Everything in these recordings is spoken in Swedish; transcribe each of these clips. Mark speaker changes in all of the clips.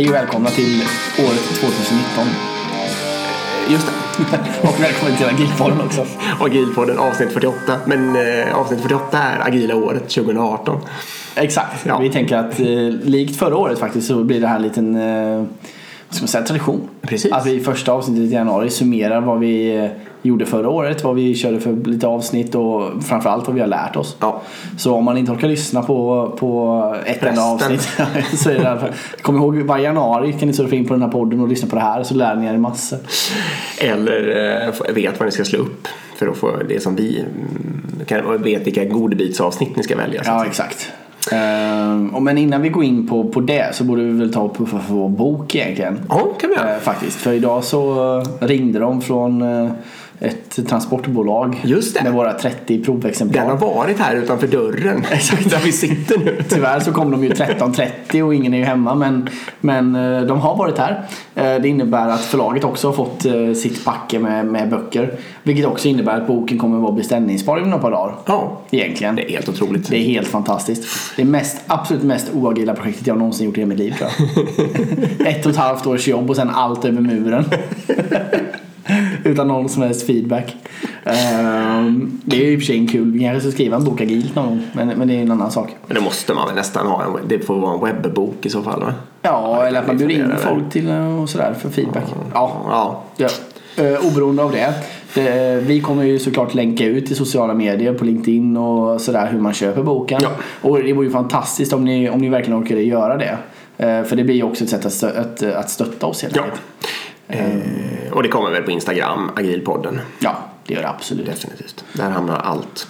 Speaker 1: Hej! Och välkomna till året 2019.
Speaker 2: Just det.
Speaker 1: och välkommen till Agilpodden också.
Speaker 2: Agilpodden avsnitt 48. Men eh, avsnitt 48 är agila året 2018.
Speaker 1: Exakt.
Speaker 2: Ja.
Speaker 1: Vi tänker att eh, likt förra året faktiskt så blir det här en liten eh, ska man säga, tradition.
Speaker 2: Precis.
Speaker 1: Att vi i första avsnittet i januari summerar vad vi eh, gjorde förra året, vad vi körde för lite avsnitt och framförallt vad vi har lärt oss.
Speaker 2: Ja.
Speaker 1: Så om man inte orkar lyssna på, på ett enda avsnitt så är det därför. Kom ihåg varje januari kan ni surfa in på den här podden och lyssna på det här så lär ni er massor.
Speaker 2: Eller eh, vet vad ni ska slå upp. För att få det som vi kan, vet vilka godbitsavsnitt ni ska välja.
Speaker 1: Ja, exakt. Och men innan vi går in på, på det så borde vi väl ta och puffa för vår bok egentligen.
Speaker 2: Ja, kan vi göra.
Speaker 1: Eh, faktiskt. För idag så ringde de från eh, ett transportbolag
Speaker 2: Just det.
Speaker 1: med våra 30 provexemplar.
Speaker 2: Den har varit här utanför dörren. Exakt. Där vi sitter nu.
Speaker 1: Tyvärr så kom de ju 13.30 och ingen är ju hemma men, men eh, de har varit här. Eh, Det innebär att förlaget också har fått eh, sitt packe med, med böcker. Vilket också innebär att boken kommer vara beställningsbar inom ett par dagar.
Speaker 2: Ja,
Speaker 1: Egentligen.
Speaker 2: det är helt otroligt.
Speaker 1: Det är helt fantastiskt. Det är mest, absolut mest oagila projektet jag någonsin gjort i hela mitt liv tror jag. Ett och ett halvt års jobb och sen allt över muren. Utan någon som helst feedback. Ehm, det är ju i och för sig en kul, vi kanske ska skriva en bok agilt någon gång. Men, men det är en annan sak.
Speaker 2: Men det måste man väl nästan ha. En, det får vara en webbok i så fall va?
Speaker 1: Ja, eller att man bjuder in folk till eh, och sådär för feedback. Ja,
Speaker 2: Ja.
Speaker 1: Ja. Eh, oberoende av det. Vi kommer ju såklart länka ut i sociala medier på LinkedIn och sådär hur man köper boken.
Speaker 2: Ja.
Speaker 1: Och det vore ju fantastiskt om ni, om ni verkligen orkade göra det. Eh, för det blir ju också ett sätt att, att, att stötta oss helt
Speaker 2: Ja. Eh, och det kommer väl på Instagram, Agilpodden.
Speaker 1: Ja, det gör det absolut.
Speaker 2: Definitivt. Där hamnar allt.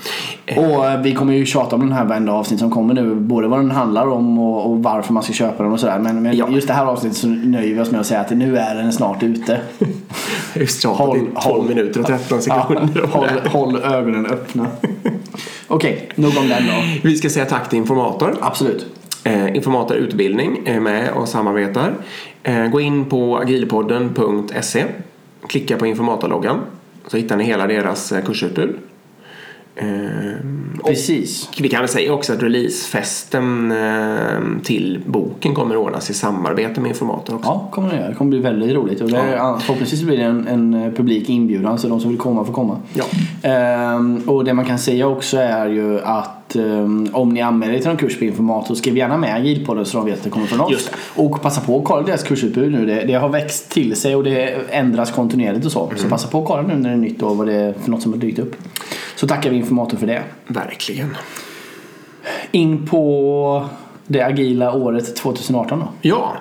Speaker 2: Eh,
Speaker 1: Och eh, vi kommer ju tjata om den här varenda avsnitt som kommer nu. Både vad den handlar om och, och varför man ska köpa den och sådär. Men, men
Speaker 2: Ja.
Speaker 1: just det här avsnittet så nöjer vi oss med att säga att nu är den snart ute.
Speaker 2: Just tjatat
Speaker 1: Håll-
Speaker 2: i 12
Speaker 1: håll-
Speaker 2: minuter och 13
Speaker 1: Ja,
Speaker 2: sekunder.
Speaker 1: håll, håll ögonen öppna. Okej, nog om den då.
Speaker 2: Vi ska säga tack till Informator.
Speaker 1: Absolut.
Speaker 2: Eh, Informator Utbildning är med och samarbetar. Eh, gå in på agilpodden.se. Klicka på Informatorloggan. Så hittar ni hela deras eh, kursutbud. Eh, och
Speaker 1: Precis.
Speaker 2: vi kan väl säga också att releasefesten eh, till boken kommer att ordnas i samarbete med Informator också.
Speaker 1: Ja, kommer det göra. Det kommer bli väldigt roligt. Och det är, Förhoppningsvis blir det en, en publik inbjudan så de som vill komma får komma.
Speaker 2: Ja.
Speaker 1: Ehm, och det man kan säga också är ju att ehm, om ni anmäler er till någon kurs på Informator skriv gärna med Agilpodden så de vet att det kommer från oss.
Speaker 2: Just
Speaker 1: Och passa på att kolla deras kursutbud nu. Det, det har växt till sig och det ändras kontinuerligt och så. Så
Speaker 2: Mm.
Speaker 1: passa på att kolla nu när det är nytt och vad det är för något som har dykt upp. Så tackar vi Informator för det.
Speaker 2: Verkligen.
Speaker 1: In på det agila året 2018 då.
Speaker 2: Ja.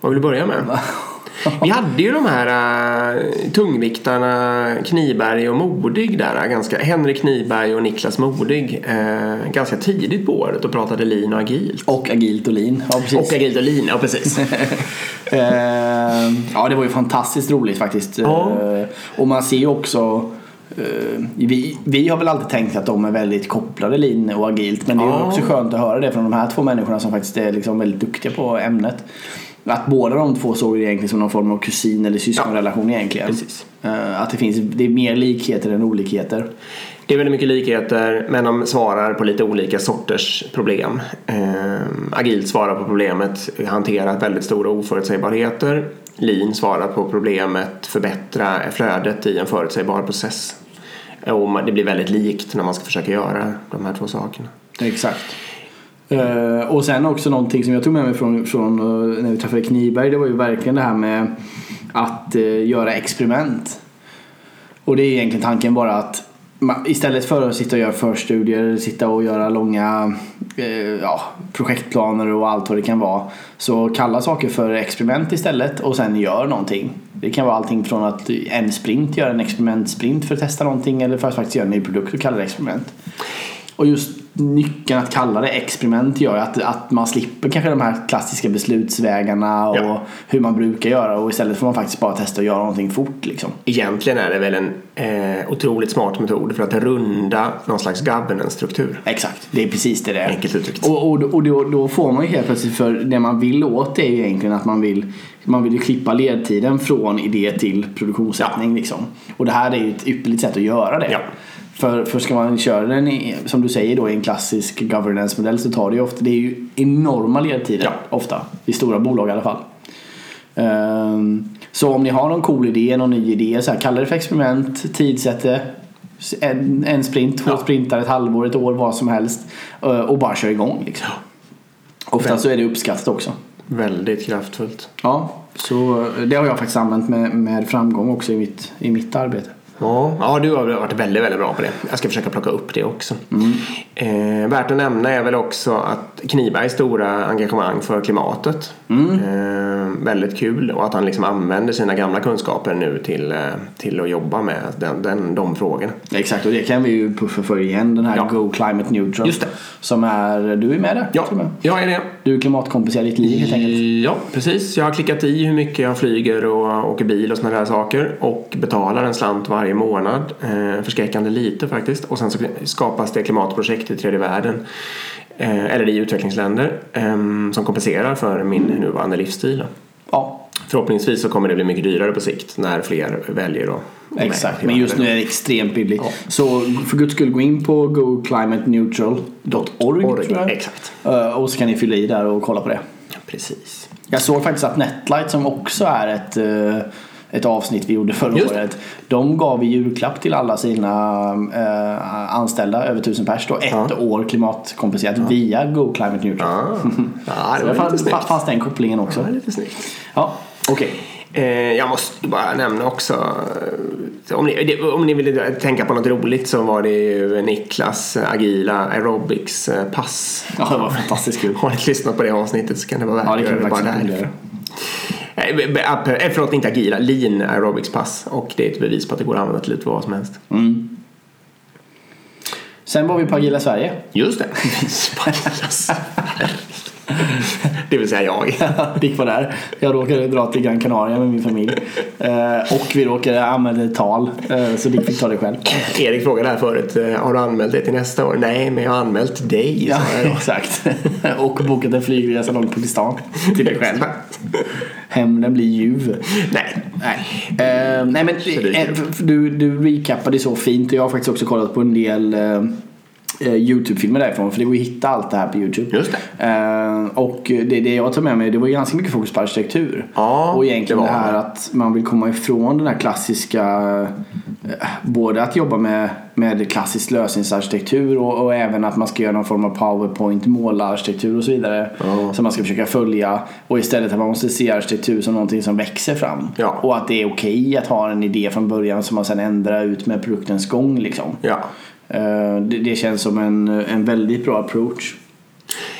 Speaker 2: Vad vill du börja med? Vi hade ju de här uh, tungviktarna Kniberg och Modig där. äh, ganska, Henrik Kniberg och Niklas Modig. eh, ganska tidigt på året och pratade lean och agilt.
Speaker 1: Och agilt och lean. Ja, precis.
Speaker 2: Och agilt och lean, ja precis.
Speaker 1: Eh, ja, det var ju fantastiskt roligt faktiskt.
Speaker 2: Ja.
Speaker 1: Eh, och man ser ju också eh, vi, vi har väl alltid tänkt att de är väldigt kopplade lean och agilt. Men det är
Speaker 2: Ja.
Speaker 1: också skönt att höra det från de här två människorna som faktiskt är liksom väldigt duktiga på ämnet. Att båda de två såg det egentligen som någon form av kusin eller syskonrelation egentligen.
Speaker 2: Precis.
Speaker 1: Eh, att det finns det är mer likheter än olikheter.
Speaker 2: Det är väldigt mycket likheter men de svarar på lite olika sorters problem. Eh, agilt svarar på problemet hantera väldigt stora oförutsägbarheter. Lean svarar på problemet förbättra flödet i en förutsägbar process. Och det blir väldigt likt när man ska försöka göra de här två sakerna.
Speaker 1: Exakt. Uh, och sen också någonting som jag tog med mig från, från uh, när vi träffade Kniberg. Det var ju verkligen det här med att uh, göra experiment. Och det är egentligen tanken bara att istället för att sitta och göra förstudier, sitta och göra långa eh, ja, projektplaner och allt vad det kan vara. Så kalla saker för experiment istället och sen gör någonting. Det kan vara allting från att en sprint göra en experimentsprint för att testa någonting eller för att faktiskt göra en ny produkt och kalla det experiment. Och just nyckeln att kalla det experiment gör att, att man slipper kanske de här klassiska beslutsvägarna och
Speaker 2: Ja.
Speaker 1: hur man brukar göra och istället får man faktiskt bara testa att göra någonting fort liksom.
Speaker 2: Egentligen är det väl en eh, otroligt smart metod för att runda någon slags governance-struktur.
Speaker 1: Exakt, det är precis det det är.
Speaker 2: Enkelt uttryckt.
Speaker 1: Och, och, och då, då får man ju helt plötsligt, för det man vill åt är ju egentligen att man vill man vill ju klippa ledtiden från idé till produktionssättning liksom. Och det här är ju ett ypperligt sätt att göra det.
Speaker 2: Ja.
Speaker 1: För, för ska man köra den i, som du säger då i en klassisk governance-modell så tar det ju ofta, det är ju enorma ledtider
Speaker 2: Ja.
Speaker 1: ofta. I stora bolag i alla fall. Ehm, så om ni har någon cool idé, någon ny idé, så här, kalla det för experiment, tidsätt det. En, en sprint, två
Speaker 2: Ja.
Speaker 1: sprintar, ett halvår, ett år, vad som helst. eh, Och bara kör igång liksom. Ofta
Speaker 2: Men-
Speaker 1: så är det uppskattat också.
Speaker 2: Väldigt kraftfullt.
Speaker 1: Ja, så det har jag faktiskt använt med, med framgång också i mitt, i mitt arbete.
Speaker 2: Ja, ja, du har varit väldigt, väldigt bra på det. Jag ska försöka plocka upp det också. Eh, värt att nämna är väl också att Knibergs stora engagemang för klimatet. Eh, väldigt kul och att han liksom använder sina gamla kunskaper nu till, eh, till att jobba med den, den, de frågorna.
Speaker 1: Exakt, och det kan vi ju puffa för igen. Den här
Speaker 2: Ja.
Speaker 1: Go Climate Neutral.
Speaker 2: Just det.
Speaker 1: Som är, du är med där?
Speaker 2: Ja,
Speaker 1: jag.
Speaker 2: jag är det.
Speaker 1: Du är klimatkompenserar ditt liv helt enkelt.
Speaker 2: Ja, precis. Jag har klickat i hur mycket jag flyger och åker bil och sådana där saker och betalar en slant varje månad. Eh, förskräckande lite faktiskt. Och sen så skapas det klimatprojekt i tredje världen eh, eller i utvecklingsländer eh, som kompenserar för min nuvarande livsstil.
Speaker 1: Ja,
Speaker 2: Förhoppningsvis så kommer det bli mycket dyrare på sikt när fler väljer att
Speaker 1: exakt. Men just nu är det extremt billigt.
Speaker 2: Ja.
Speaker 1: Så för guds skull gå in på goclimateneutral.org.
Speaker 2: Exakt.
Speaker 1: Eh, Och så kan ni fylla i där och kolla på det.
Speaker 2: Precis.
Speaker 1: Jag såg faktiskt att Netlight som också är ett, eh, ett avsnitt vi gjorde förra
Speaker 2: Just det.
Speaker 1: året. De gav i julklapp till alla sina eh, anställda, över tusen pers då, ett
Speaker 2: Ja.
Speaker 1: år klimatkompenserat via Go Climate Neutral.
Speaker 2: Ah. Ja, det
Speaker 1: Så
Speaker 2: var
Speaker 1: fanns,
Speaker 2: lite snyggt.
Speaker 1: fanns den kopplingen också.
Speaker 2: Det var lite snyggt.
Speaker 1: Ja, okej.
Speaker 2: Eh, jag måste bara nämna också, eh, om ni, det- om ni vill tänka på något roligt så var det ju Niklas agila aerobics eh, pass.
Speaker 1: Ja, det var fantastiskt kul.
Speaker 2: Har ni inte lyssnat på det avsnittet så kan det vara värt
Speaker 1: Ja, det kan vi
Speaker 2: bara där. Eh, eh, Förlåt, inte agila, lean aerobics pass. Och det är ett bevis på att det går att använda till lite vad som helst.
Speaker 1: Mm. Sen var vi på Agila Sverige.
Speaker 2: Just det. det vill säga jag.
Speaker 1: Dick var där. Jag råkade dra till Gran Canaria med min familj. Eh, och vi råkade använda ett tal. Eh, så Dick fick ta det själv.
Speaker 2: Erik frågade här förut, eh, har du anmält det till nästa år? Nej, men jag har anmält dig.
Speaker 1: Ja, exakt. och bokat en flygresa långt på stan. Till dig själv. Hämnden blir ljuv.
Speaker 2: Nej.
Speaker 1: Nej, nej men
Speaker 2: det
Speaker 1: du, du recappade så fint och jag har faktiskt också kollat på en del Youtube-filmer därifrån för det går att hitta allt det här på Youtube.
Speaker 2: Just det.
Speaker 1: Eh, och det, det jag tar med mig det var ju ganska mycket fokus på arkitektur.
Speaker 2: Ja,
Speaker 1: och egentligen
Speaker 2: det
Speaker 1: det, här att man vill komma ifrån den här klassiska eh, Både att jobba med, med klassisk lösningsarkitektur och, och även att man ska göra någon form av powerpoint målararkitektur och så vidare.
Speaker 2: Ja.
Speaker 1: Som man ska försöka följa. Och istället att man måste se arkitektur som någonting som växer fram.
Speaker 2: Ja.
Speaker 1: Och att det är okej att ha en idé från början som man sen ändrar ut med produktens gång. Liksom.
Speaker 2: Ja,
Speaker 1: Eh, Eh, det, det känns som en, en väldigt bra approach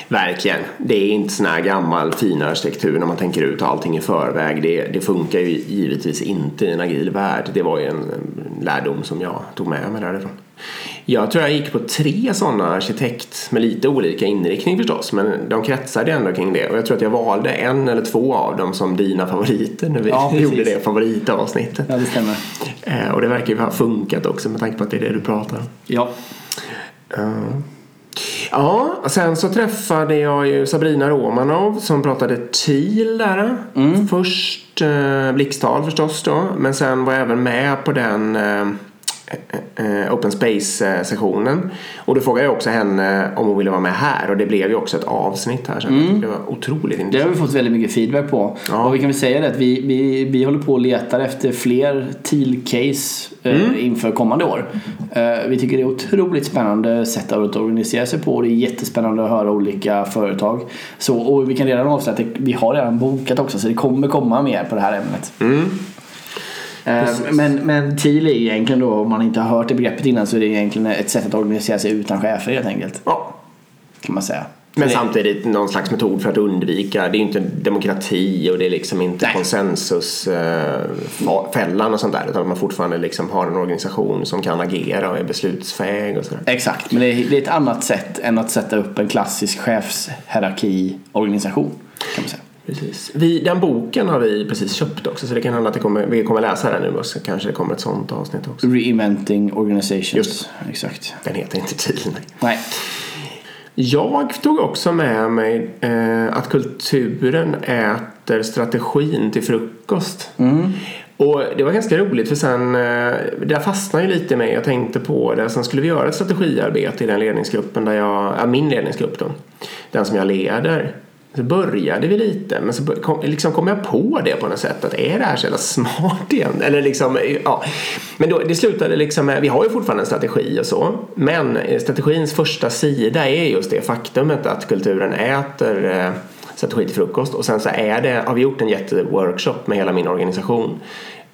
Speaker 2: verkligen. Det är inte sån här gammal fin arkitektur när man tänker ut allting i förväg. Det, det funkar ju givetvis inte i en agil värld. Det var ju en, lärdom som jag tog med mig därifrån. Jag tror jag gick på tre sådana arkitekt med lite olika inriktning förstås. Men de kretsade ändå kring det. Och jag tror att jag valde en eller två av dem som dina favoriter när vi
Speaker 1: Ja,
Speaker 2: gjorde det favoritavsnittet.
Speaker 1: Ja, det stämmer.
Speaker 2: Eh, och det verkar ju ha funkat också med tanke på att det är det du pratar om.
Speaker 1: Ja.
Speaker 2: Ja. Ja, sen så träffade jag ju Sabrina Romanov som pratade TIL där. Först eh, blixttal förstås då, men sen var jag även med på den eh, Open Space-sessionen. Och då frågade jag också henne om hon ville vara med här och det blev ju också ett avsnitt här. Så tyckte det var otroligt
Speaker 1: Det
Speaker 2: intressant.
Speaker 1: har vi fått väldigt mycket feedback på.
Speaker 2: Ja.
Speaker 1: Och vi kan väl säga det att vi, vi, vi håller på och letar efter fler TIL-case eh, inför kommande år. Eh, vi tycker det är otroligt spännande sätt att organisera sig på. och Det är jättespännande att höra olika företag. Så, och vi kan redan avslöja att det, vi har redan bokat också så det kommer komma mer på det här ämnet.
Speaker 2: Mm.
Speaker 1: Eh, men, men TIL är egentligen då, om man inte har hört det begreppet innan så är det egentligen ett sätt att organisera sig utan chefer helt enkelt.
Speaker 2: Ja.
Speaker 1: Kan man säga.
Speaker 2: Men
Speaker 1: Det-
Speaker 2: samtidigt någon slags metod för att undvika, det är ju inte demokrati och det är liksom inte
Speaker 1: Nej.
Speaker 2: konsensusfällan och sånt där utan att man fortfarande liksom har en organisation som kan agera och är beslutsfähig och sådär.
Speaker 1: Exakt, men det är, det är ett annat sätt än att sätta upp en klassisk chefshierarki-organisation. Kan man säga.
Speaker 2: Precis. Vi, den boken har vi precis köpt också så det kan hända att det kommer, vi kommer läsa den nu och så kanske det kommer ett sånt avsnitt också.
Speaker 1: Reinventing organizations.
Speaker 2: Just
Speaker 1: Exakt.
Speaker 2: Den heter inte TIL. nej. Jag tog också med mig eh, att kulturen äter strategin till frukost. Och det var ganska roligt för sen, eh, där fastnade ju lite med, jag tänkte på det. Sen skulle vi göra ett strategiarbete i den ledningsgruppen där jag, ja, min ledningsgrupp då. Den som jag leder. Så började vi lite men så kom, liksom kom jag på det på något sätt att är det här så jävla smart igen? Eller liksom, ja. Men då, det slutade liksom med, vi har ju fortfarande en strategi och så men eh, strategins första sida är just det faktumet att kulturen äter eh, strategi till frukost och sen så är det, har vi gjort en jätteworkshop med hela min organisation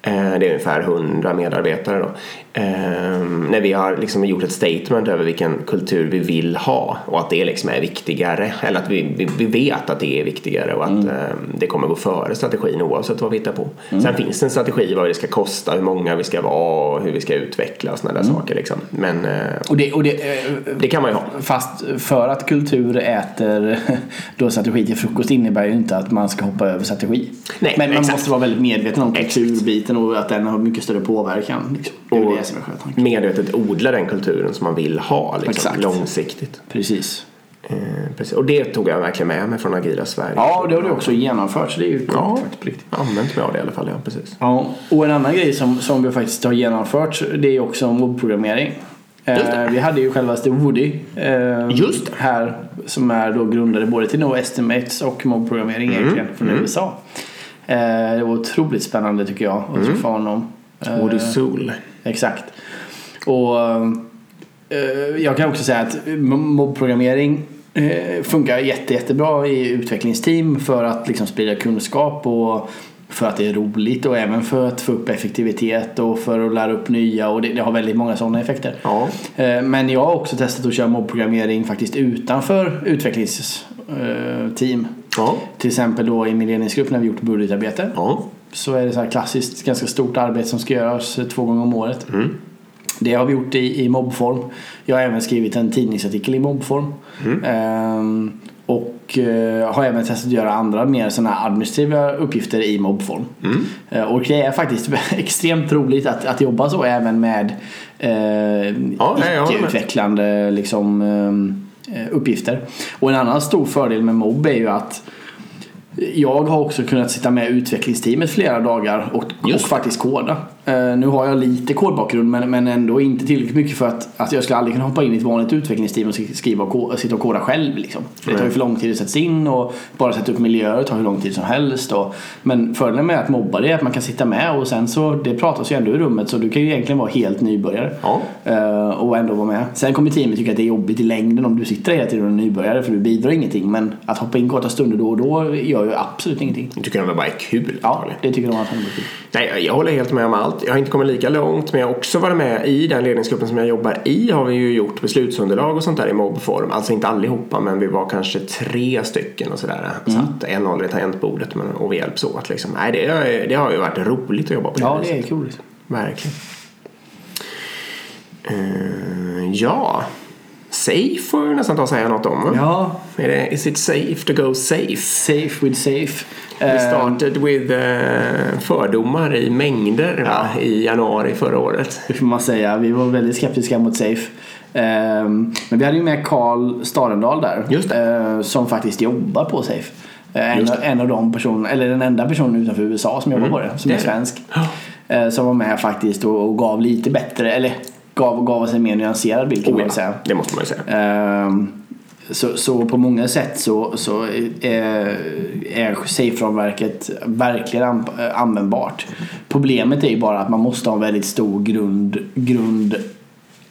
Speaker 2: Eh, det är ungefär 100 medarbetare då. Ehm, när vi har liksom gjort ett statement över vilken kultur vi vill ha och att det liksom är viktigare. Eller att vi, vi, vet att det är viktigare och att mm. Ehm, det kommer gå före strategin oavsett vad vi hittar på. Mm. Sen finns det en strategi vad det ska kosta, hur många vi ska vara och hur vi ska utveckla och sådana där mm. saker. Liksom. Men eh,
Speaker 1: och det, och det, eh,
Speaker 2: det kan man ju ha.
Speaker 1: Fast för att kultur äter då strategi till frukost innebär ju inte att man ska hoppa över strategi. Nej, Men man exakt. måste vara väldigt medveten om kulturbiten och att den har mycket större påverkan. Liksom.
Speaker 2: Det det som är medvetet odla den kulturen som man vill ha liksom, långsiktigt.
Speaker 1: Precis.
Speaker 2: Eh, precis. Och det tog jag verkligen med mig från Agila Sverige.
Speaker 1: Ja, det har du också genomfört. Så det är ju
Speaker 2: ja, faktiskt använt mig av det i alla fall. Ja, precis.
Speaker 1: Ja, och en annan grej som, som vi faktiskt har genomfört det är också mobbprogrammering. Eh, vi hade ju självaste Woody
Speaker 2: eh, Just
Speaker 1: här som är då grundare både till No Estimates och mobbprogrammering mm. egentligen från mm. USA. Eh, det var otroligt spännande tycker jag att mm. träffa honom.
Speaker 2: Woody Soul.
Speaker 1: Exakt. Och eh, jag kan också säga att mobbprogrammering eh, funkar jätte, jättebra i utvecklingsteam för att liksom sprida kunskap och för att det är roligt och även för att få upp effektivitet och för att lära upp nya och det, det har väldigt många sådana effekter.
Speaker 2: Ja.
Speaker 1: Eh, men jag har också testat att köra mobbprogrammering faktiskt utanför utvecklingsteam.
Speaker 2: Ja.
Speaker 1: Till exempel då i min ledningsgrupp när vi gjort budgetarbete.
Speaker 2: Ja.
Speaker 1: Så är det så här klassiskt ganska stort arbete som ska göras två gånger om året.
Speaker 2: Mm.
Speaker 1: Det har vi gjort i, i mobbform. Jag har även skrivit en tidningsartikel i mobbform.
Speaker 2: Mm.
Speaker 1: Ehm, och eh, har även testat att göra andra mer sådana administrativa uppgifter i mobbform.
Speaker 2: Mm.
Speaker 1: Eh, och det är faktiskt extremt roligt att, att jobba så även med eh,
Speaker 2: ja,
Speaker 1: icke-utvecklande liksom, eh, uppgifter. Och en annan stor fördel med mobb är ju att jag har också kunnat sitta med utvecklingsteamet flera dagar och, och faktiskt koda. Uh, nu har jag lite kodbakgrund men, men ändå inte tillräckligt mycket för att, att jag skulle aldrig kunna hoppa in i ett vanligt utvecklingsteam och skriva och, och sitta och koda själv. Liksom. För det tar ju för lång tid att sätta in och bara sätta upp miljöer tar hur lång tid som helst. Och, men fördelen med att mobba det är att man kan sitta med och sen så det pratas ju ändå i rummet så du kan ju egentligen vara helt nybörjare.
Speaker 2: Ja.
Speaker 1: Uh, och ändå vara med. Sen kommer teamet tycka att det är jobbigt i längden om du sitter hela tiden och är nybörjare för du bidrar ingenting. Men att hoppa in korta stunder då och då gör ju absolut ingenting.
Speaker 2: Jag tycker de bara är kul.
Speaker 1: Ja, det tycker de att de är kul.
Speaker 2: Nej, jag håller helt med om allt. Jag har inte kommit lika långt men jag har också varit med i den ledningsgruppen som jag jobbar i har vi ju gjort beslutsunderlag och sånt där i mobbform. Alltså inte allihopa men vi var kanske tre stycken och sådär. Mm. Satt en håller i tangentbordet och vi hjälps åt liksom. Nej, det, det har ju varit roligt att jobba på det
Speaker 1: Ja, det är kul.
Speaker 2: Verkligen. Uh, ja. Safe får vi nästan ta och säga något om.
Speaker 1: Ja.
Speaker 2: Är det, is it safe to go safe?
Speaker 1: Safe with safe.
Speaker 2: We eh, started with uh, fördomar i mängder ja. i januari förra året.
Speaker 1: Det får man säga. Vi var väldigt skeptiska mot Safe. Um, men vi hade ju med Karl Starendal där. Uh, som faktiskt jobbar på Safe. Uh, en, en, av de personerna, eller den enda personen utanför USA som jobbar mm. på det. Som det är svensk. Uh, som var med faktiskt och, och, gav lite bättre, eller gav, gav oss en mer nyanserad bild kan oh, man säga.
Speaker 2: Det måste man ju säga.
Speaker 1: Ehm, så, så på många sätt så, så är, är safe-ramverket verkligen användbart. Problemet är ju bara att man måste ha en väldigt stor grund, grund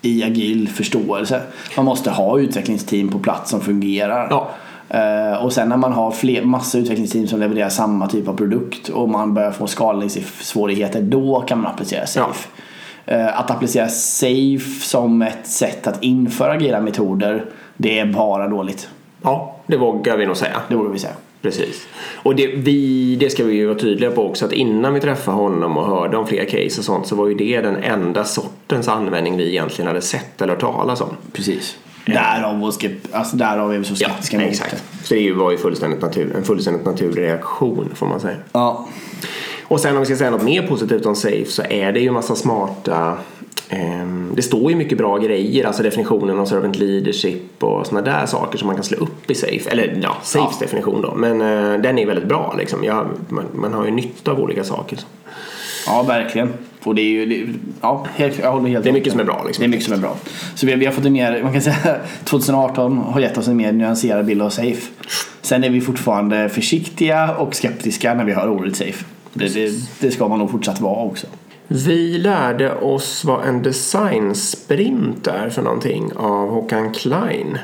Speaker 1: i agil förståelse. Man måste ha utvecklingsteam på plats som fungerar.
Speaker 2: Ja.
Speaker 1: Uh, och sen när man har fler, massa utvecklingsteam som levererar samma typ av produkt och man börjar få skalningssvårigheter då kan man applicera safe. Ja. Uh, att applicera safe som ett sätt att införa agila metoder det är bara dåligt.
Speaker 2: Ja, det vågar vi nog säga.
Speaker 1: Det vågar vi säga.
Speaker 2: Precis. Och det, vi, det ska vi ju vara tydliga på också att innan vi träffade honom och hörde om fler case och sånt så var ju det den enda sortens användning vi egentligen hade sett eller hört talas om.
Speaker 1: Precis. Därav, och alltså därav är vi så skeptiska
Speaker 2: ja, exakt. Så det var ju fullständigt natur, en fullständigt naturlig reaktion får man säga.
Speaker 1: Ja.
Speaker 2: Och sen om vi ska säga något mer positivt om Safe så är det ju en massa smarta Ehm, det står ju mycket bra grejer, alltså definitionen av servant leadership och sådana där saker som man kan slå upp i Safe. Eller ja, Safes ja. definition då. Men uh, den är väldigt bra liksom. Ja, man, man, har ju nytta av olika saker.
Speaker 1: Ja, verkligen. Och det är ju, det, ja, helt, jag håller helt
Speaker 2: Det är
Speaker 1: med.
Speaker 2: mycket som är bra liksom.
Speaker 1: Det är mycket som är bra. Så vi, har- vi har fått en mer, man kan säga 2018 har gett oss en mer nyanserad bild av Safe. Sen är vi fortfarande försiktiga och skeptiska när vi hör ordet Safe. Det, det, det ska man nog fortsatt vara också.
Speaker 2: Vi lärde oss vad en designsprint är för någonting av Håkan Klein.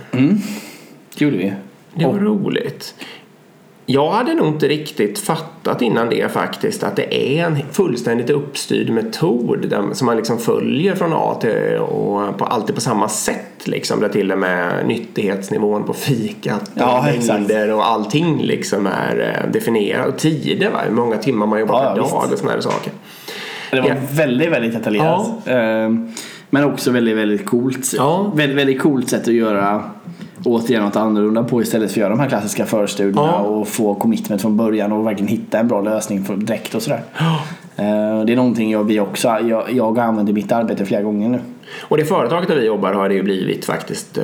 Speaker 1: Det gjorde vi.
Speaker 2: Det var roligt. Jag hade nog inte riktigt fattat innan det faktiskt att det är en fullständigt uppstyrd metod som man liksom följer från A till och på, alltid på samma sätt liksom där till och med nyttighetsnivån på fikat
Speaker 1: Ja,
Speaker 2: och
Speaker 1: exakt.
Speaker 2: mängder och allting liksom är eh, definierat och tider va? hur många timmar man jobbar
Speaker 1: Ja,
Speaker 2: per
Speaker 1: ja,
Speaker 2: dag
Speaker 1: visst.
Speaker 2: och sådana saker.
Speaker 1: Det var
Speaker 2: Ja.
Speaker 1: väldigt, väldigt detaljerat. Ehm, Men också väldigt, väldigt coolt.
Speaker 2: Ja.
Speaker 1: Väldigt, väldigt coolt sätt att göra återigen något annorlunda på istället för att göra de här klassiska förstudierna
Speaker 2: Ja.
Speaker 1: och få commitment från början och verkligen hitta en bra lösning direkt och sådär. Ehm, Det är någonting jag, vi också, jag, jag använt i mitt arbete flera gånger nu.
Speaker 2: Och det företaget där vi jobbar har det ju blivit faktiskt, eh,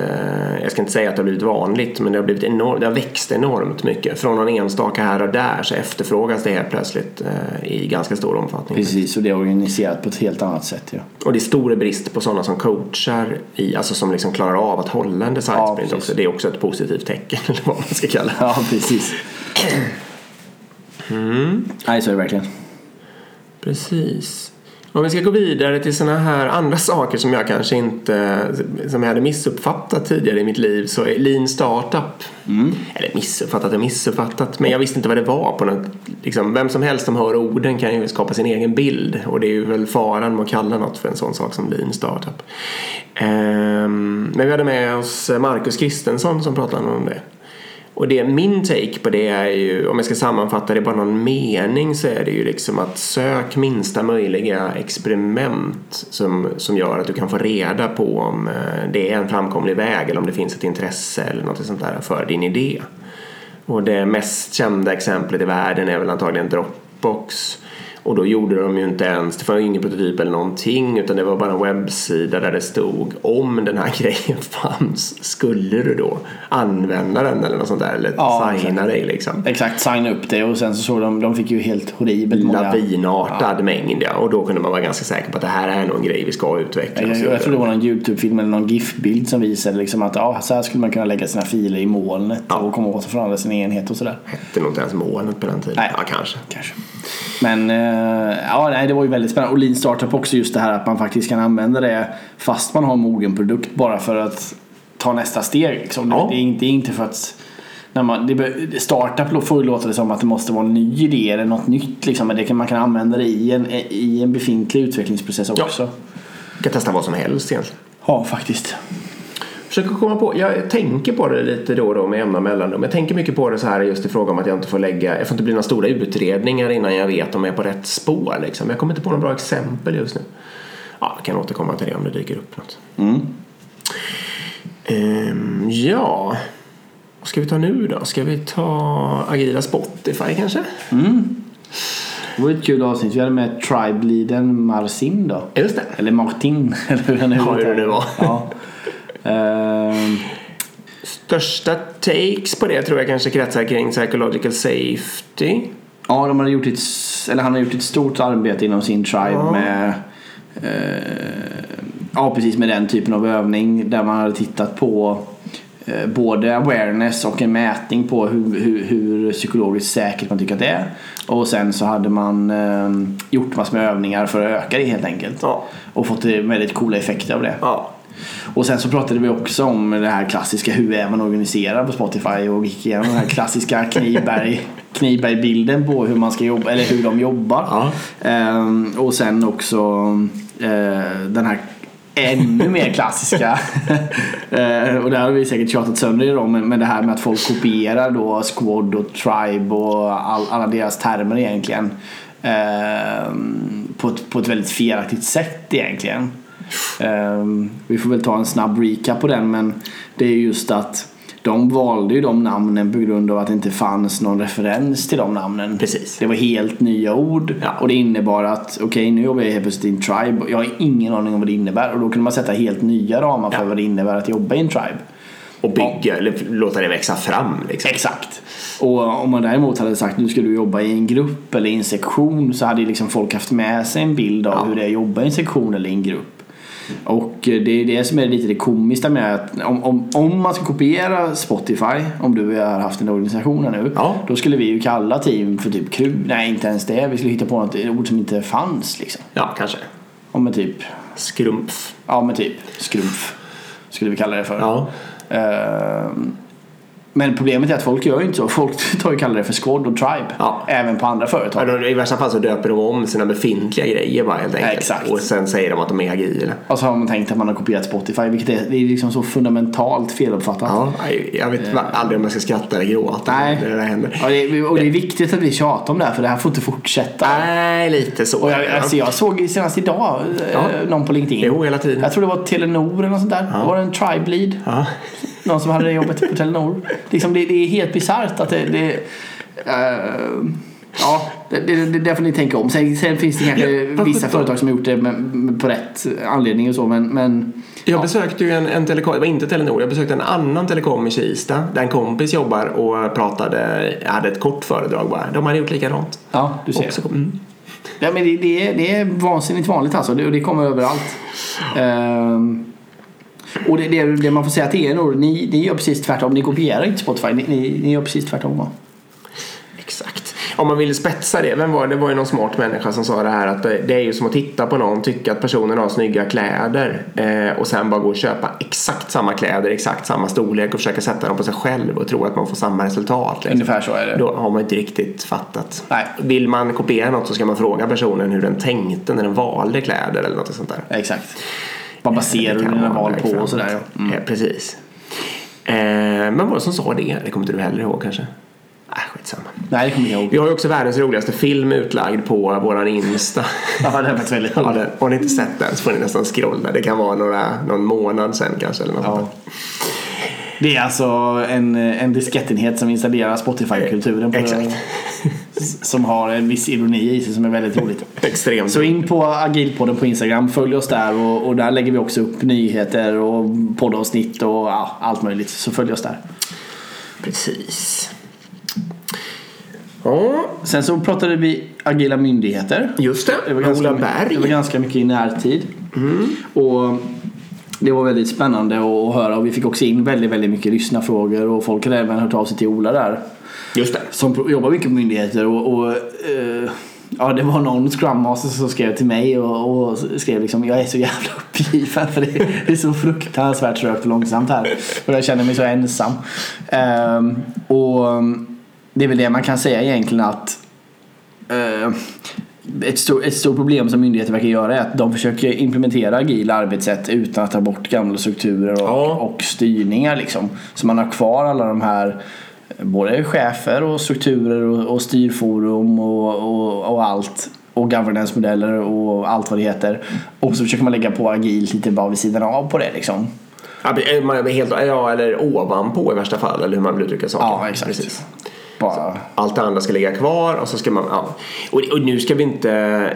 Speaker 2: jag ska inte säga att det har blivit vanligt, men det har blivit enormt, det har växt enormt mycket. Från någon enstaka här och där så efterfrågas det helt plötsligt eh, i ganska stor omfattning.
Speaker 1: Precis, och det är organiserat på ett helt annat sätt. Ja.
Speaker 2: Och det är stor brist på sådana som coachar, i, alltså som liksom klarar av att hålla en design
Speaker 1: Ja,
Speaker 2: också. Det är också ett positivt tecken, eller vad man ska kalla det.
Speaker 1: ja, precis. Nej, så är det verkligen.
Speaker 2: Precis. Om vi ska gå vidare till sådana här andra saker som jag kanske inte som jag hade missuppfattat tidigare i mitt liv så är Lean Startup. Eller missuppfattat och missuppfattat men jag visste inte vad det var på något. Liksom, vem som helst som hör orden kan ju skapa sin egen bild och det är ju väl faran med att kalla något för en sån sak som Lean Startup. Ehm, men vi hade med oss Marcus Kristensson som pratade om det. Och det, min take på det är ju, om jag ska sammanfatta det i bara någon mening så är det ju liksom att sök minsta möjliga experiment som, som gör att du kan få reda på om eh, det är en framkomlig väg eller om det finns ett intresse eller något sånt där för din idé. Och det mest kända exemplet i världen är väl antagligen Dropbox. Och då gjorde de ju inte ens, det var ju ingen prototyp eller någonting utan det var bara en webbsida där det stod om den här grejen fanns, skulle du då använda den eller något sånt där eller
Speaker 1: Ja,
Speaker 2: signa dig liksom.
Speaker 1: Exakt, signa upp det och sen så såg de, de fick ju helt horribelt många...
Speaker 2: Lavinartad mängd ja. och då kunde man vara ganska säker på att det här är nog en grej vi ska utveckla.
Speaker 1: Jag, jag, tror det var någon YouTube-film eller någon GIF-bild som visade liksom att ja, så här skulle man kunna lägga sina filer i molnet
Speaker 2: Ja.
Speaker 1: och komma åt och förhandla sin enhet och sådär.
Speaker 2: Hette nog inte ens molnet på den tiden.
Speaker 1: Nej.
Speaker 2: Ja, kanske.
Speaker 1: Kanske. Men eh, ja, nej, det var ju väldigt spännande. Och Lean Startup också just det här att man faktiskt kan använda det fast man har en mogen produkt bara för att ta nästa steg. Liksom.
Speaker 2: Ja.
Speaker 1: Det, är inte, det är inte för att när man, det, startup får ju låta det som att det måste vara en ny idé eller något nytt. Liksom. Men det kan, man kan använda det i en, i en befintlig utvecklingsprocess
Speaker 2: Ja.
Speaker 1: också.
Speaker 2: Du kan testa vad som helst egentligen.
Speaker 1: Ja, faktiskt.
Speaker 2: Försöker komma på, jag tänker på det lite då och då med jämna mellanrum. Jag tänker mycket på det så här just i fråga om att jag inte får lägga, jag får inte bli några stora utredningar innan jag vet om jag är på rätt spår liksom. Jag kommer inte på några bra exempel just nu. Ja, jag kan återkomma till det om det dyker upp något.
Speaker 1: Mm.
Speaker 2: Ehm, ja, vad ska vi ta nu då? Ska vi ta agila Spotify kanske?
Speaker 1: Det var ett kul avsnitt. Vi hade med Tribe-leadern Marcin då.
Speaker 2: Just det.
Speaker 1: Eller Martin. Eller hur han nu
Speaker 2: Ja, hur det nu var.
Speaker 1: Ja. Ehm,
Speaker 2: Största takes på det tror jag kanske kretsar kring psychological safety.
Speaker 1: Ja, de hade gjort ett, eller han har gjort ett stort arbete inom sin tribe
Speaker 2: Ja.
Speaker 1: med eh, Ja, precis med den typen av övning där man hade tittat på eh, både awareness och en mätning på hur, hur, hur psykologiskt säkert man tycker att det är. Och sen så hade man eh, gjort massor med övningar för att öka det helt enkelt.
Speaker 2: Ja.
Speaker 1: Och fått väldigt coola effekter av det.
Speaker 2: Ja.
Speaker 1: Och sen så pratade vi också om det här klassiska hur är man organiserad på Spotify och gick igenom den här klassiska Kniberg, Kniberg-bilden på hur man ska jobba eller hur de jobbar.
Speaker 2: Ja.
Speaker 1: Ehm, och sen också eh, den här ännu mer klassiska eh, och det har vi säkert tjatat sönder idag men, men det här med att folk kopierar då squad och tribe och all, alla deras termer egentligen ehm, på, ett, på ett väldigt felaktigt sätt egentligen. Ehm, vi får väl ta en snabb recap på den men det är just att de valde ju de namnen på grund av att det inte fanns någon referens till de namnen.
Speaker 2: Precis.
Speaker 1: Det var helt nya ord
Speaker 2: Ja.
Speaker 1: och det innebar att okej nu jobbar jag helt plötsligt i en tribe. Jag har ingen aning om vad det innebär och då kunde man sätta helt nya ramar för
Speaker 2: Ja.
Speaker 1: vad det innebär att jobba i en tribe.
Speaker 2: och bygga eller låta det växa fram. Liksom.
Speaker 1: Exakt. Och om man däremot hade sagt nu ska du jobba i en grupp eller i en sektion så hade liksom folk haft med sig en bild av
Speaker 2: Ja.
Speaker 1: hur det är att jobba i en sektion eller i en grupp. Och det är det som är lite det komiska med att om, om, om man ska kopiera Spotify, om du har haft en organisation här nu,
Speaker 2: Ja.
Speaker 1: då skulle vi ju kalla team för typ crew. Nej, inte ens det. Vi skulle hitta på något ord som inte fanns liksom.
Speaker 2: Ja, kanske.
Speaker 1: Om med typ,
Speaker 2: Skrumpf.
Speaker 1: ja men typ skrumf skulle vi kalla det för.
Speaker 2: Ja.
Speaker 1: Ehm, Men problemet är att folk gör ju inte så. Folk tar ju kallar det för squad och tribe.
Speaker 2: Ja.
Speaker 1: Även på andra
Speaker 2: Ja,
Speaker 1: företag.
Speaker 2: de- I värsta fall så döper de om sina befintliga grejer bara helt enkelt.
Speaker 1: Exakt.
Speaker 2: Och sen säger de att de är agila.
Speaker 1: Och så har man tänkt att man har kopierat Spotify. Vilket är, det är liksom så fundamentalt feluppfattat.
Speaker 2: Ja, jag vet va- aldrig om jag ska skratta eller gråta.
Speaker 1: Nej.
Speaker 2: Det där händer.
Speaker 1: Ja, det och det är viktigt att vi tjatar om det här för det här får inte fortsätta.
Speaker 2: Nej, lite så.
Speaker 1: Och jag, alltså jag såg senast idag eh,
Speaker 2: Ja.
Speaker 1: någon på LinkedIn.
Speaker 2: Jo, hela tiden.
Speaker 1: Jag tror det var Telenor eller något sånt där. Det var en tribe lead.
Speaker 2: Ja.
Speaker 1: Någon som hade det jobbet på Telenor. Liksom det, det är helt bisarrt att det... det eh, ja, det, det, det där får ni tänka om. Sen, sen finns det kanske
Speaker 2: Ja,
Speaker 1: vissa företag som har gjort det med, med, på rätt anledning och så. Men, men
Speaker 2: Jag besökte ju en, en telekom, det var inte Telenor, jag besökte en annan telekom i Kista där en kompis jobbar och pratade, jag hade ett kort föredrag bara. De hade gjort likadant.
Speaker 1: ja, du ser.
Speaker 2: Också, mm.
Speaker 1: Ja, men det, det, är, det är vansinnigt vanligt alltså. Det, och det kommer överallt. Ehm, och det, det, det man får säga till er nog, ni, ni gör precis tvärtom. Ni kopierar inte Spotify. Ni, ni, ni gör precis tvärtom va?
Speaker 2: Exakt. Om man vill spetsa det, vem var det? Det var ju någon smart människa som sa det här att det det är ju som att titta på någon, tycka att personen har snygga kläder eh, och sen bara gå och köpa exakt samma kläder, exakt samma storlek och försöka sätta dem på sig själv och tro att man får samma resultat. Liksom.
Speaker 1: Ungefär så är det.
Speaker 2: Då har man inte riktigt fattat.
Speaker 1: Nej.
Speaker 2: Vill man kopiera något så ska man fråga personen hur den tänkte när den valde kläder eller något sånt där.
Speaker 1: Exakt. Vad baserar du dina val på och sådär ja. Mm.
Speaker 2: Precis. Eh, men vad var det som sa det? Det kommer inte du heller ihåg kanske? Nej, skitsamma.
Speaker 1: Nej, det kommer jag ihåg.
Speaker 2: Vi har ju också världens roligaste film utlagd på våran Insta.
Speaker 1: Ja, det är faktiskt väldigt
Speaker 2: Ja,
Speaker 1: roligt.
Speaker 2: det, har ni inte sett den så får ni nästan scrolla. Det kan vara några, någon månad sen kanske. Eller något
Speaker 1: Ja. Det är alltså en, en diskettenhet som installerar Spotify-kulturen. På,
Speaker 2: Exakt.
Speaker 1: Som har en viss ironi i sig som är väldigt roligt.
Speaker 2: Extremt.
Speaker 1: Så in på Agilpodden på Instagram, följ oss där och, och där lägger vi också upp nyheter och poddavsnitt och ja, allt möjligt. Så följ oss där.
Speaker 2: Precis. Ja,
Speaker 1: Sen så pratade vi agila myndigheter.
Speaker 2: just det.
Speaker 1: Det var ganska,
Speaker 2: Ola Berg.
Speaker 1: det var ganska mycket i närtid. Och det var väldigt spännande att höra och vi fick också in väldigt, väldigt mycket lyssnarfrågor och folk hade även hört av sig till Ola där.
Speaker 2: Just det.
Speaker 1: Som jobbar mycket på myndigheter och, och eh, ja, det var någon Scrum Master som skrev till mig och, och skrev liksom jag är så jävla uppgiven för det, det är så fruktansvärt trögt och långsamt här. Och jag känner mig så ensam. Ehm, och det är väl det man kan säga egentligen att eh, ett, stor, ett stort problem som myndigheter verkar göra är att de försöker implementera agila arbetssätt utan att ta bort gamla strukturer och,
Speaker 2: Ja.
Speaker 1: och styrningar. Liksom. Så man har kvar alla de här både chefer och strukturer och, och styrforum och, och, och allt. Och governance-modeller och allt vad det heter. Och så försöker man lägga på agilt lite bara vid sidan av på det liksom.
Speaker 2: Ja, eh, man är helt, ja, eller ovanpå i värsta fall, eller hur man vill uttrycka saker.
Speaker 1: Ja, exakt.
Speaker 2: Precis.
Speaker 1: Bara,
Speaker 2: Allt det andra ska ligga kvar och så ska man, ja. Och, och nu ska vi inte,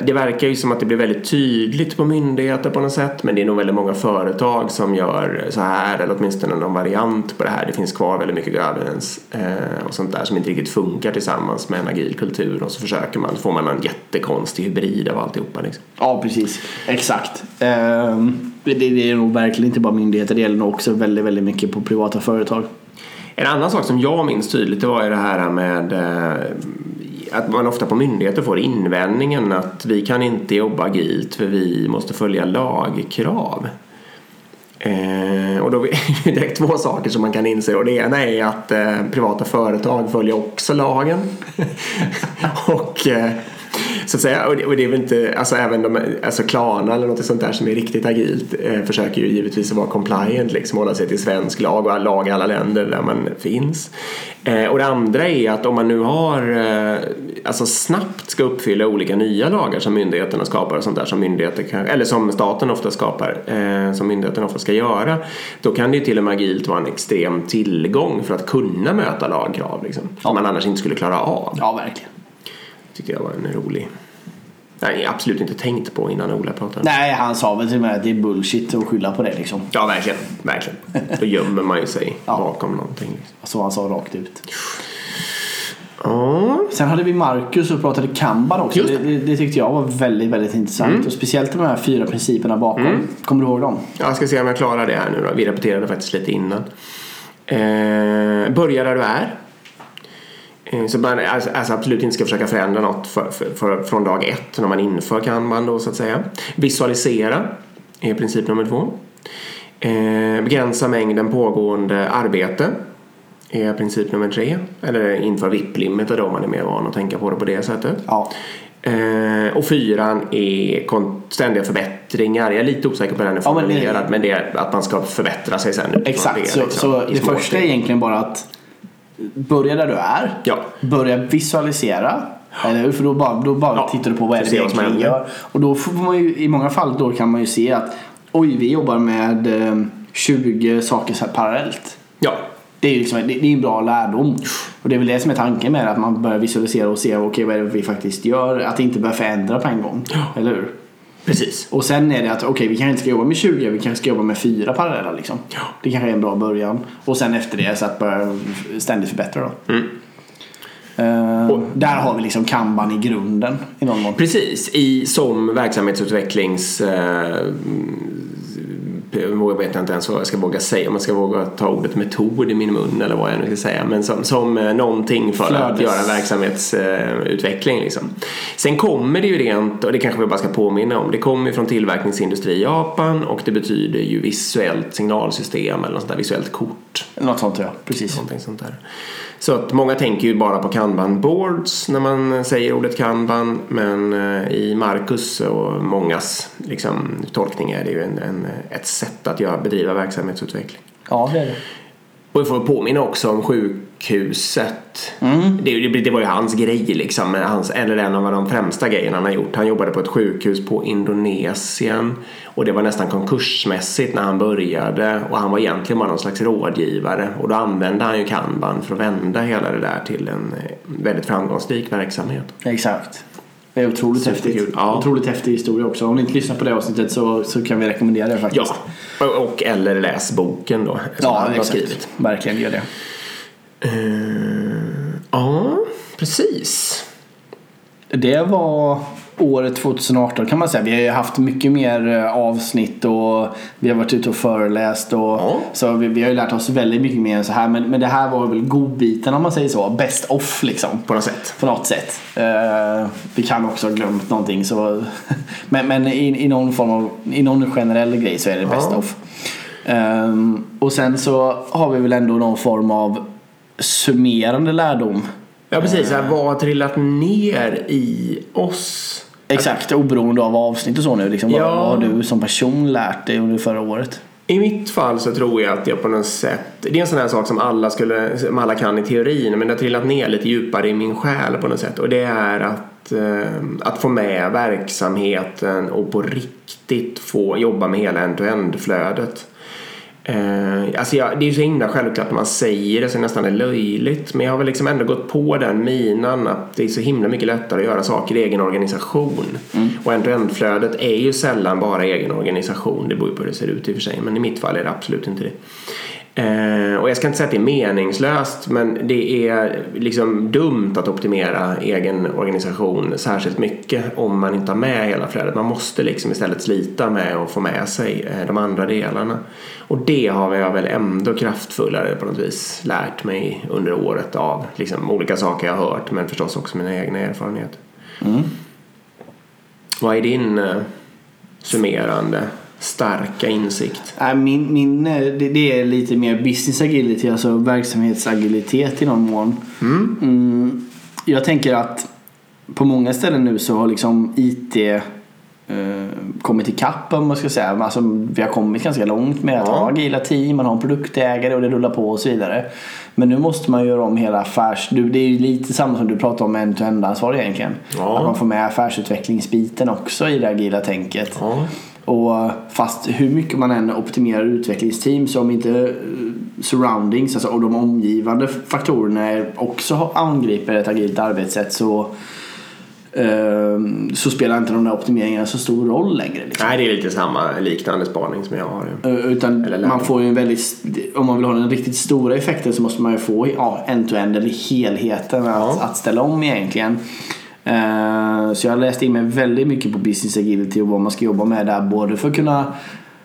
Speaker 2: det verkar ju som att det blir väldigt tydligt på myndigheter på något sätt men det är nog väldigt många företag som gör så här eller åtminstone någon variant på det här. Det finns kvar väldigt mycket governance eh, och sånt där som inte riktigt funkar tillsammans med en agil kultur och så försöker man, får man en jättekonstig hybrid av alltihopa liksom.
Speaker 1: ja, precis. Exakt. Ehm, det, det är nog verkligen inte bara myndigheter. Det gäller nog också väldigt, väldigt mycket på privata företag.
Speaker 2: En annan sak som jag minns tydligt det var ju det här med eh, att man ofta på myndigheter får invändningen att vi kan inte jobba agilt för vi måste följa lagkrav. Eh, och då är det direkt två saker som man kan inse och det ena är att eh, privata företag följer också lagen. och eh, så att säga, och det, och det är väl inte, alltså även de, alltså Klarna eller något sånt där som är riktigt agilt eh, försöker ju givetvis att vara compliant, liksom hålla sig till svensk lag och lag i alla länder där man finns. Eh, och det andra är att om man nu har, eh, alltså snabbt ska uppfylla olika nya lagar som myndigheterna skapar och sånt där som myndigheter kan, eller som staten ofta skapar, eh, som myndigheterna ofta ska göra, då kan det ju till och med agilt vara en extrem tillgång för att kunna möta lagkrav liksom, som man annars inte skulle klara av.
Speaker 1: Ja, verkligen.
Speaker 2: Tyckte jag var en rolig Nej, absolut inte tänkt på innan Ola pratade.
Speaker 1: Nej, han sa väl till med att det är bullshit att skylla på det liksom.
Speaker 2: Ja, verkligen. verkligen. Då gömmer man ju sig
Speaker 1: Ja.
Speaker 2: bakom någonting. Liksom.
Speaker 1: Så han sa rakt ut.
Speaker 2: Ja,
Speaker 1: Sen hade vi Marcus och pratade Kanban också. Det,
Speaker 2: det.
Speaker 1: det, tyckte jag var väldigt, väldigt intressant. Och speciellt de här fyra principerna bakom. Kommer du ihåg dem?
Speaker 2: jag ska se om jag klarar det här nu då. Vi repeterade faktiskt lite innan. Eh, börja där du är. Eh, Så man alltså, absolut inte ska försöka förändra något för, för, för, från dag ett när man inför kanban då så att säga. Visualisera är princip nummer två. Eh, begränsa mängden pågående arbete är princip nummer tre. Eller inför VIP-limiter då man är mer van att tänka på det på det sättet.
Speaker 1: Ja.
Speaker 2: Eh, och fyran är ständiga förbättringar. Jag är lite osäker på hur den är
Speaker 1: Ja, men det-
Speaker 2: formulerad men det är att man ska förbättra sig sen
Speaker 1: Exakt.
Speaker 2: det.
Speaker 1: så
Speaker 2: liksom,
Speaker 1: så
Speaker 2: i
Speaker 1: det första är egentligen bara att börja där du är.
Speaker 2: Ja.
Speaker 1: Börja visualisera. Eller hur? För då bara, då bara
Speaker 2: Ja,
Speaker 1: tittar du på vad är det vi egentligen gör. Och då får man ju, i många fall då kan man ju se att oj, vi jobbar med eh, 20 saker så parallellt.
Speaker 2: Ja,
Speaker 1: Det är ju liksom, det, det är en bra lärdom. Och det är väl det som är tanken med det, att man börjar visualisera och se okej, vad är det vi faktiskt gör. Att inte börja förändra på en gång. Eller hur?
Speaker 2: Precis.
Speaker 1: Och sen är det att okej, vi kanske inte ska jobba med 20, vi kanske ska jobba med fyra parallella liksom.
Speaker 2: Ja.
Speaker 1: Det kanske är en bra början. Och sen efter det så att börja ständigt förbättra då.
Speaker 2: Mm.
Speaker 1: Eh,
Speaker 2: Och-
Speaker 1: där har vi liksom kanban i grunden i någon mån.
Speaker 2: Precis, i, som verksamhetsutvecklings... Eh, jag vet inte ens vad jag ska våga säga, om jag ska våga ta ordet metod i min mun eller vad jag nu ska säga. Men som, som eh, någonting för att
Speaker 1: Flödes.
Speaker 2: göra verksamhetsutveckling. liksom. Sen kommer det ju rent, och det kanske vi bara ska påminna om, det kommer ju från tillverkningsindustri i Japan och det betyder ju visuellt signalsystem eller något sånt där visuellt kort.
Speaker 1: Något sånt ja, precis.
Speaker 2: Någonting sånt där. Så att många tänker ju bara på kanban boards när man säger ordet kanban men eh, i Marcus och mångas liksom, tolkning är det ju en, en, ett sätt att göra, bedriva verksamhetsutveckling.
Speaker 1: Ja, det är det.
Speaker 2: Och vi får påminna också om sjukhuset. Det, det, det var ju hans grej liksom, hans, eller en av de främsta grejerna han har gjort. Han jobbade på ett sjukhus på Indonesien och det var nästan konkursmässigt när han började och han var egentligen bara någon slags rådgivare och då använde han ju kanban för att vända hela det där till en eh, väldigt framgångsrik verksamhet.
Speaker 1: Exakt. Det är otroligt häftigt.
Speaker 2: Ja.
Speaker 1: Otroligt häftig historia också. Om ni inte lyssnar på det avsnittet så, så kan vi rekommendera det
Speaker 2: Ja,
Speaker 1: faktiskt.
Speaker 2: och, och eller läs boken då
Speaker 1: ja
Speaker 2: han har skrivit.
Speaker 1: Verkligen gör det.
Speaker 2: Eh, ja, precis.
Speaker 1: Det var året 2018 kan man säga. Vi har ju haft mycket mer eh, avsnitt och vi har varit ute och föreläst. Och,
Speaker 2: Ja.
Speaker 1: Så vi, vi har ju lärt oss väldigt mycket mer än så här. Men, men det här var väl godbiten om man säger så. Best off liksom.
Speaker 2: På något sätt.
Speaker 1: På något sätt. Eh, vi kan också ha glömt någonting. Så men men i, i någon form av, i någon generell grej så är det best
Speaker 2: Ja.
Speaker 1: off. Ehm, och sen så har vi väl ändå någon form av summerande lärdom.
Speaker 2: Ja precis, här, vad har trillat ner i oss?
Speaker 1: Exakt, oberoende av avsnitt och så nu. Liksom,
Speaker 2: Ja.
Speaker 1: vad, har du som person lärt dig under förra året?
Speaker 2: I mitt fall så tror jag att jag på något sätt, det är en sån här sak som alla, skulle, som alla kan i teorin men det har trillat ner lite djupare i min själ på något sätt och det är att, eh, att få med verksamheten och på riktigt få jobba med hela end-to-end-flödet. Eh, alltså jag, det är ju så himla självklart när man säger det så det nästan är löjligt men jag har väl liksom ändå gått på den minan att det är så himla mycket lättare att göra saker i egen organisation. Och end-to-end-flödet är ju sällan bara egen organisation. Det beror ju på hur det ser ut i och för sig men i mitt fall är det absolut inte det. Eh, och jag ska inte säga att det är meningslöst men det är liksom dumt att optimera egen organisation särskilt mycket om man inte har med hela flödet. Man måste liksom istället slita med att få med sig eh, de andra delarna. Och det har jag väl ändå kraftfullare på något vis lärt mig under året av liksom olika saker jag har hört men förstås också mina egna erfarenheter. Vad är din eh, summerande starka insikt?
Speaker 1: Min, min, eh, det, det är lite mer business agility, alltså verksamhetsagilitet i någon mån. Mm, jag tänker att på många ställen nu så har liksom IT eh, kommit ikapp om man ska säga. Alltså, vi har kommit ganska långt med att
Speaker 2: Ja.
Speaker 1: ha agila team, man har en produktägare och det rullar på och så vidare. Men nu måste man göra om hela affärs... du- Det är ju lite samma som du pratade om med end-to-end-ansvar egentligen.
Speaker 2: Ja.
Speaker 1: Att man får med affärsutvecklingsbiten också i det agila tänket.
Speaker 2: Ja.
Speaker 1: Och fast hur mycket man än optimerar utvecklingsteam så om inte eh, surroundings alltså, och de omgivande faktorerna också angriper ett agilt arbetssätt så ehm, så spelar inte de där optimeringarna så stor roll längre. Liksom.
Speaker 2: Nej, det är lite samma liknande spaning som jag har.
Speaker 1: Eh, Utan man får ju en väldigt, om man vill ha den riktigt stora effekten så måste man ju få ja, end-to-end eller helheten att,
Speaker 2: Ja.
Speaker 1: att ställa om egentligen. Eh, Så jag har läst in mig väldigt mycket på business agility och vad man ska jobba med där. Både för att kunna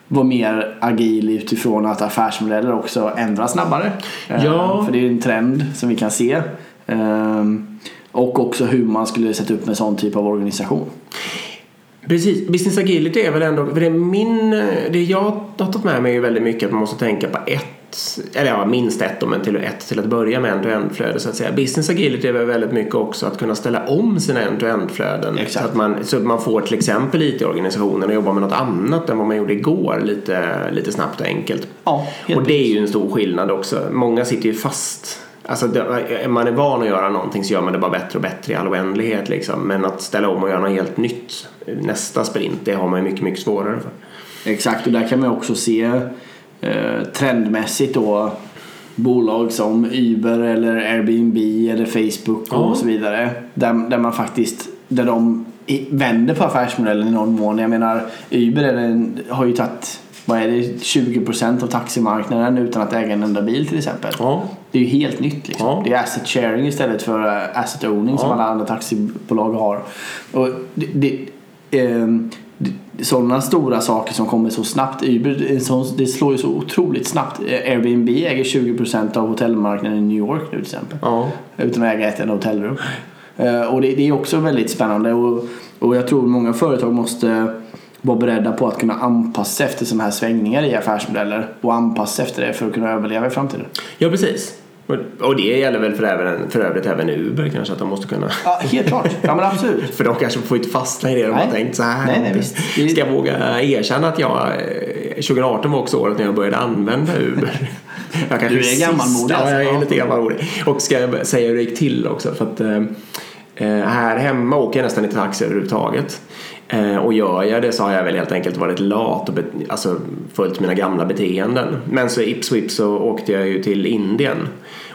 Speaker 1: vara mer agil utifrån att affärsmodeller också ändras snabbare. Eh,
Speaker 2: Ja.
Speaker 1: För det är en trend som vi kan se. Eh, Och också hur man skulle sätta upp en sån typ av organisation.
Speaker 2: Precis, business agility är väl ändå, för det, är min, det jag har tagit med mig är väldigt mycket att man måste tänka på ett, eller ja, minst ett men till ett till att börja med end-to-end-flöde så att säga. Business agility är väl väldigt mycket också att kunna ställa om sina end-to-end-flöden. Så att man, så att man får till exempel IT-organisationen att jobba med något annat än vad man gjorde igår lite, lite snabbt och enkelt.
Speaker 1: Ja,
Speaker 2: Och det är ju en stor skillnad också. Många sitter ju fast. Alltså, det- man är van att göra någonting så gör man det bara bättre och bättre i all oändlighet. Liksom. Men att ställa om och göra något helt nytt nästa sprint, det har man ju mycket, mycket svårare för.
Speaker 1: Exakt, och där kan man också se eh, trendmässigt då bolag som Uber eller Airbnb eller Facebook och
Speaker 2: Ja.
Speaker 1: så vidare. Där, där man faktiskt, där de vänder på affärsmodellen i någon mån. Jag menar Uber en, har ju tagit vad är det, 20% av taximarknaden utan att äga en enda bil till exempel.
Speaker 2: Ja,
Speaker 1: Det är ju helt nytt liksom.
Speaker 2: Ja.
Speaker 1: Det är asset sharing istället för eh, asset owning som
Speaker 2: Ja.
Speaker 1: alla andra taxibolag har. Och det, det, det, sådana stora saker som kommer så snabbt. Uber, det slår ju så otroligt snabbt. Airbnb äger 20% av hotellmarknaden i New York nu till exempel.
Speaker 2: ja.
Speaker 1: Utan att äga ett enda hotellrum. Eh, Och det, det är också väldigt spännande. Och, och jag tror många företag måste vara beredda på att kunna anpassa sig efter sådana här svängningar i affärsmodeller. Och anpassa sig efter det för att kunna överleva i framtiden.
Speaker 2: ja precis. Och- det gäller väl för, även, för övrigt även Uber kanske, att de måste kunna
Speaker 1: Ja, helt klart. Ja, men absolut.
Speaker 2: För de kanske får inte fastna i det de
Speaker 1: Nej.
Speaker 2: har tänkt så här.
Speaker 1: Nej, nej, visst.
Speaker 2: Ska jag våga erkänna att jag eh, 2018 var också året när jag började använda Uber. Jag kanske
Speaker 1: Du är gammalmodig,
Speaker 2: Ja, jag är lite gammalmodig. Och ska jag säga hur det gick till också. För att eh, eh, här hemma åker jag nästan inte taxi överhuvudtaget. Eh, och gör jag det så har jag väl helt enkelt varit lat och be- alltså, följt mina gamla beteenden. Men så Ipswich så åkte jag ju till Indien.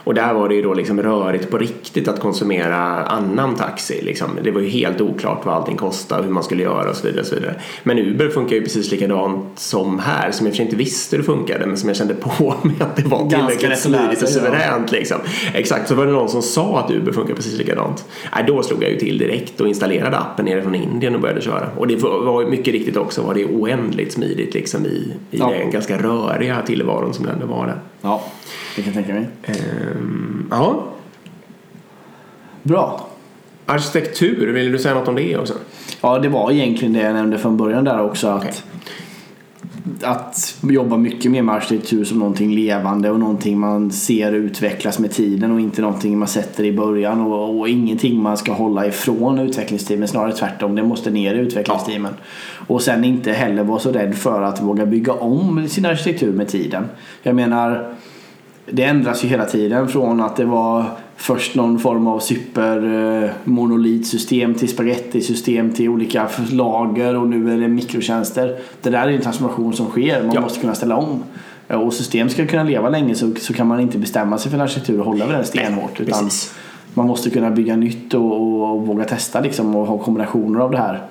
Speaker 2: Och där var det ju då liksom rörigt på riktigt att konsumera annan taxi. Liksom. Det var ju helt oklart vad allting kostade, hur man skulle göra och så vidare. Och så vidare. Men Uber funkar ju precis likadant som här, som jag och för sig inte visste hur det funkade, men som jag kände på mig att det var tillräckligt smidigt och suveränt. Liksom. Exakt, så var det någon som sa att Uber funkar precis likadant. Nej, då slog jag ju till direkt och installerade appen nere från Indien och började köra. Och det var mycket riktigt också var det oändligt smidigt liksom i, i
Speaker 1: Ja.
Speaker 2: den ganska röriga tillvaron som det ändå var där.
Speaker 1: Ja, det kan jag tänka mig.
Speaker 2: Ehm, ja,
Speaker 1: Bra.
Speaker 2: arkitektur, vill du säga något om det också?
Speaker 1: Ja, det var egentligen det jag nämnde från början där också. Att,
Speaker 2: Okej.
Speaker 1: Att jobba mycket mer med arkitektur som någonting levande och någonting man ser utvecklas med tiden och inte någonting man sätter i början och, och ingenting man ska hålla ifrån utvecklingsteamen. Snarare tvärtom, det måste ner i utvecklingsteamen. Och sen inte heller vara så rädd för att våga bygga om sin arkitektur med tiden. Jag menar, det ändras ju hela tiden från att det var först någon form av supermonolitsystem till spagettisystem till olika lager och nu är det mikrotjänster. Det där är en transformation som sker. Man
Speaker 2: Ja.
Speaker 1: måste kunna ställa om. Och system ska kunna leva länge så, så kan man inte bestämma sig för en arkitektur och hålla vid den stenhårt. Utan
Speaker 2: Precis.
Speaker 1: man måste kunna bygga nytt och, och, och våga testa liksom och ha kombinationer av det här.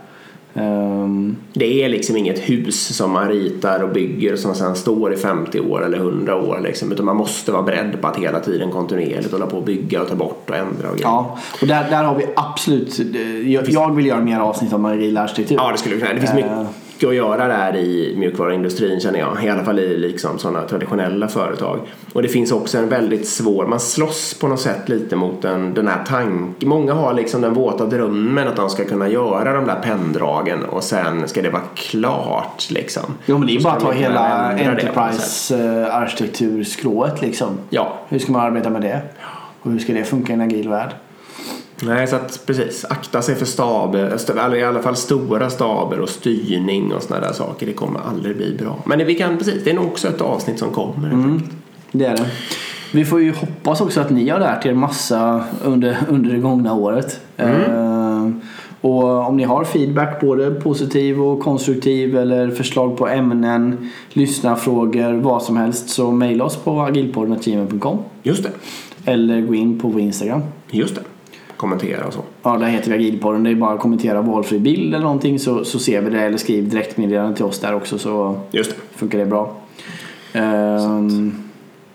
Speaker 1: Ehm,
Speaker 2: Det är liksom inget hus som man ritar och bygger som sen står i 50 år eller 100 år liksom, utan man måste vara beredd på att hela tiden kontinuerligt hålla på och bygga och ta bort och ändra och grejer.
Speaker 1: ja, och där, där har vi absolut, eh, jag, jag vill göra mer avsnitt om agil arkitektur.
Speaker 2: Ja, det skulle vi kunna. Det finns
Speaker 1: Eh.
Speaker 2: Mycket att göra där i mjukvaruindustrin känner jag. I alla fall i liksom sådana traditionella företag. Och det finns också en väldigt svår, man slåss på något sätt lite mot den, den här tanken. Många har liksom den våta drömmen att de ska kunna göra de där penndragen och sen ska det vara klart liksom.
Speaker 1: Jo men det är bara att
Speaker 2: ska
Speaker 1: ta hela
Speaker 2: ändra det på något sätt.
Speaker 1: Enterprise eh, liksom.
Speaker 2: Ja,
Speaker 1: Hur ska man arbeta med det? Och hur ska det funka i en agil värld?
Speaker 2: Nej, så att precis. Akta sig för staber, st- eller i alla fall stora staber och styrning och sådana där saker. Det kommer aldrig bli bra. Men vi kan, precis, det är nog också ett avsnitt som kommer.
Speaker 1: Mm. Det är det. Vi får ju hoppas också att ni har lärt er massa under, under det gångna året. Eh, och om ni har feedback, både positiv och konstruktiv eller förslag på ämnen, lyssnarfrågor, vad som helst så mejla oss på agilpodden.gmail.com
Speaker 2: Just det.
Speaker 1: eller gå in på vår Instagram.
Speaker 2: Just det. Kommentera och så.
Speaker 1: Ja, där heter vi Agilpodden. Det är bara att kommentera valfri bild eller någonting så, så ser vi det. Eller skriv direktmeddelande till oss där också så
Speaker 2: Just det.
Speaker 1: funkar det bra. Ehm,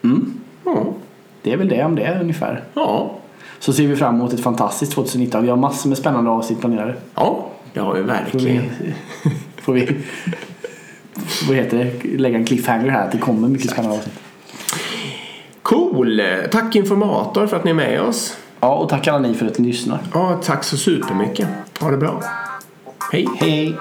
Speaker 1: mm,
Speaker 2: Ja.
Speaker 1: det är väl det om det ungefär.
Speaker 2: Ja.
Speaker 1: Så ser vi fram emot ett fantastiskt 2019. Vi har massor med spännande avsnitt planerade.
Speaker 2: Ja, det har vi
Speaker 1: Får
Speaker 2: verkligen.
Speaker 1: vi, får vi vad heter det? lägga en cliffhanger här det kommer mycket spännande avsnitt.
Speaker 2: Cool! Tack informator för att ni är med oss.
Speaker 1: Ja, och tack alla ni för att ni lyssnar.
Speaker 2: Ja, tack så supermycket. Ha det bra. Hej!
Speaker 1: Hej!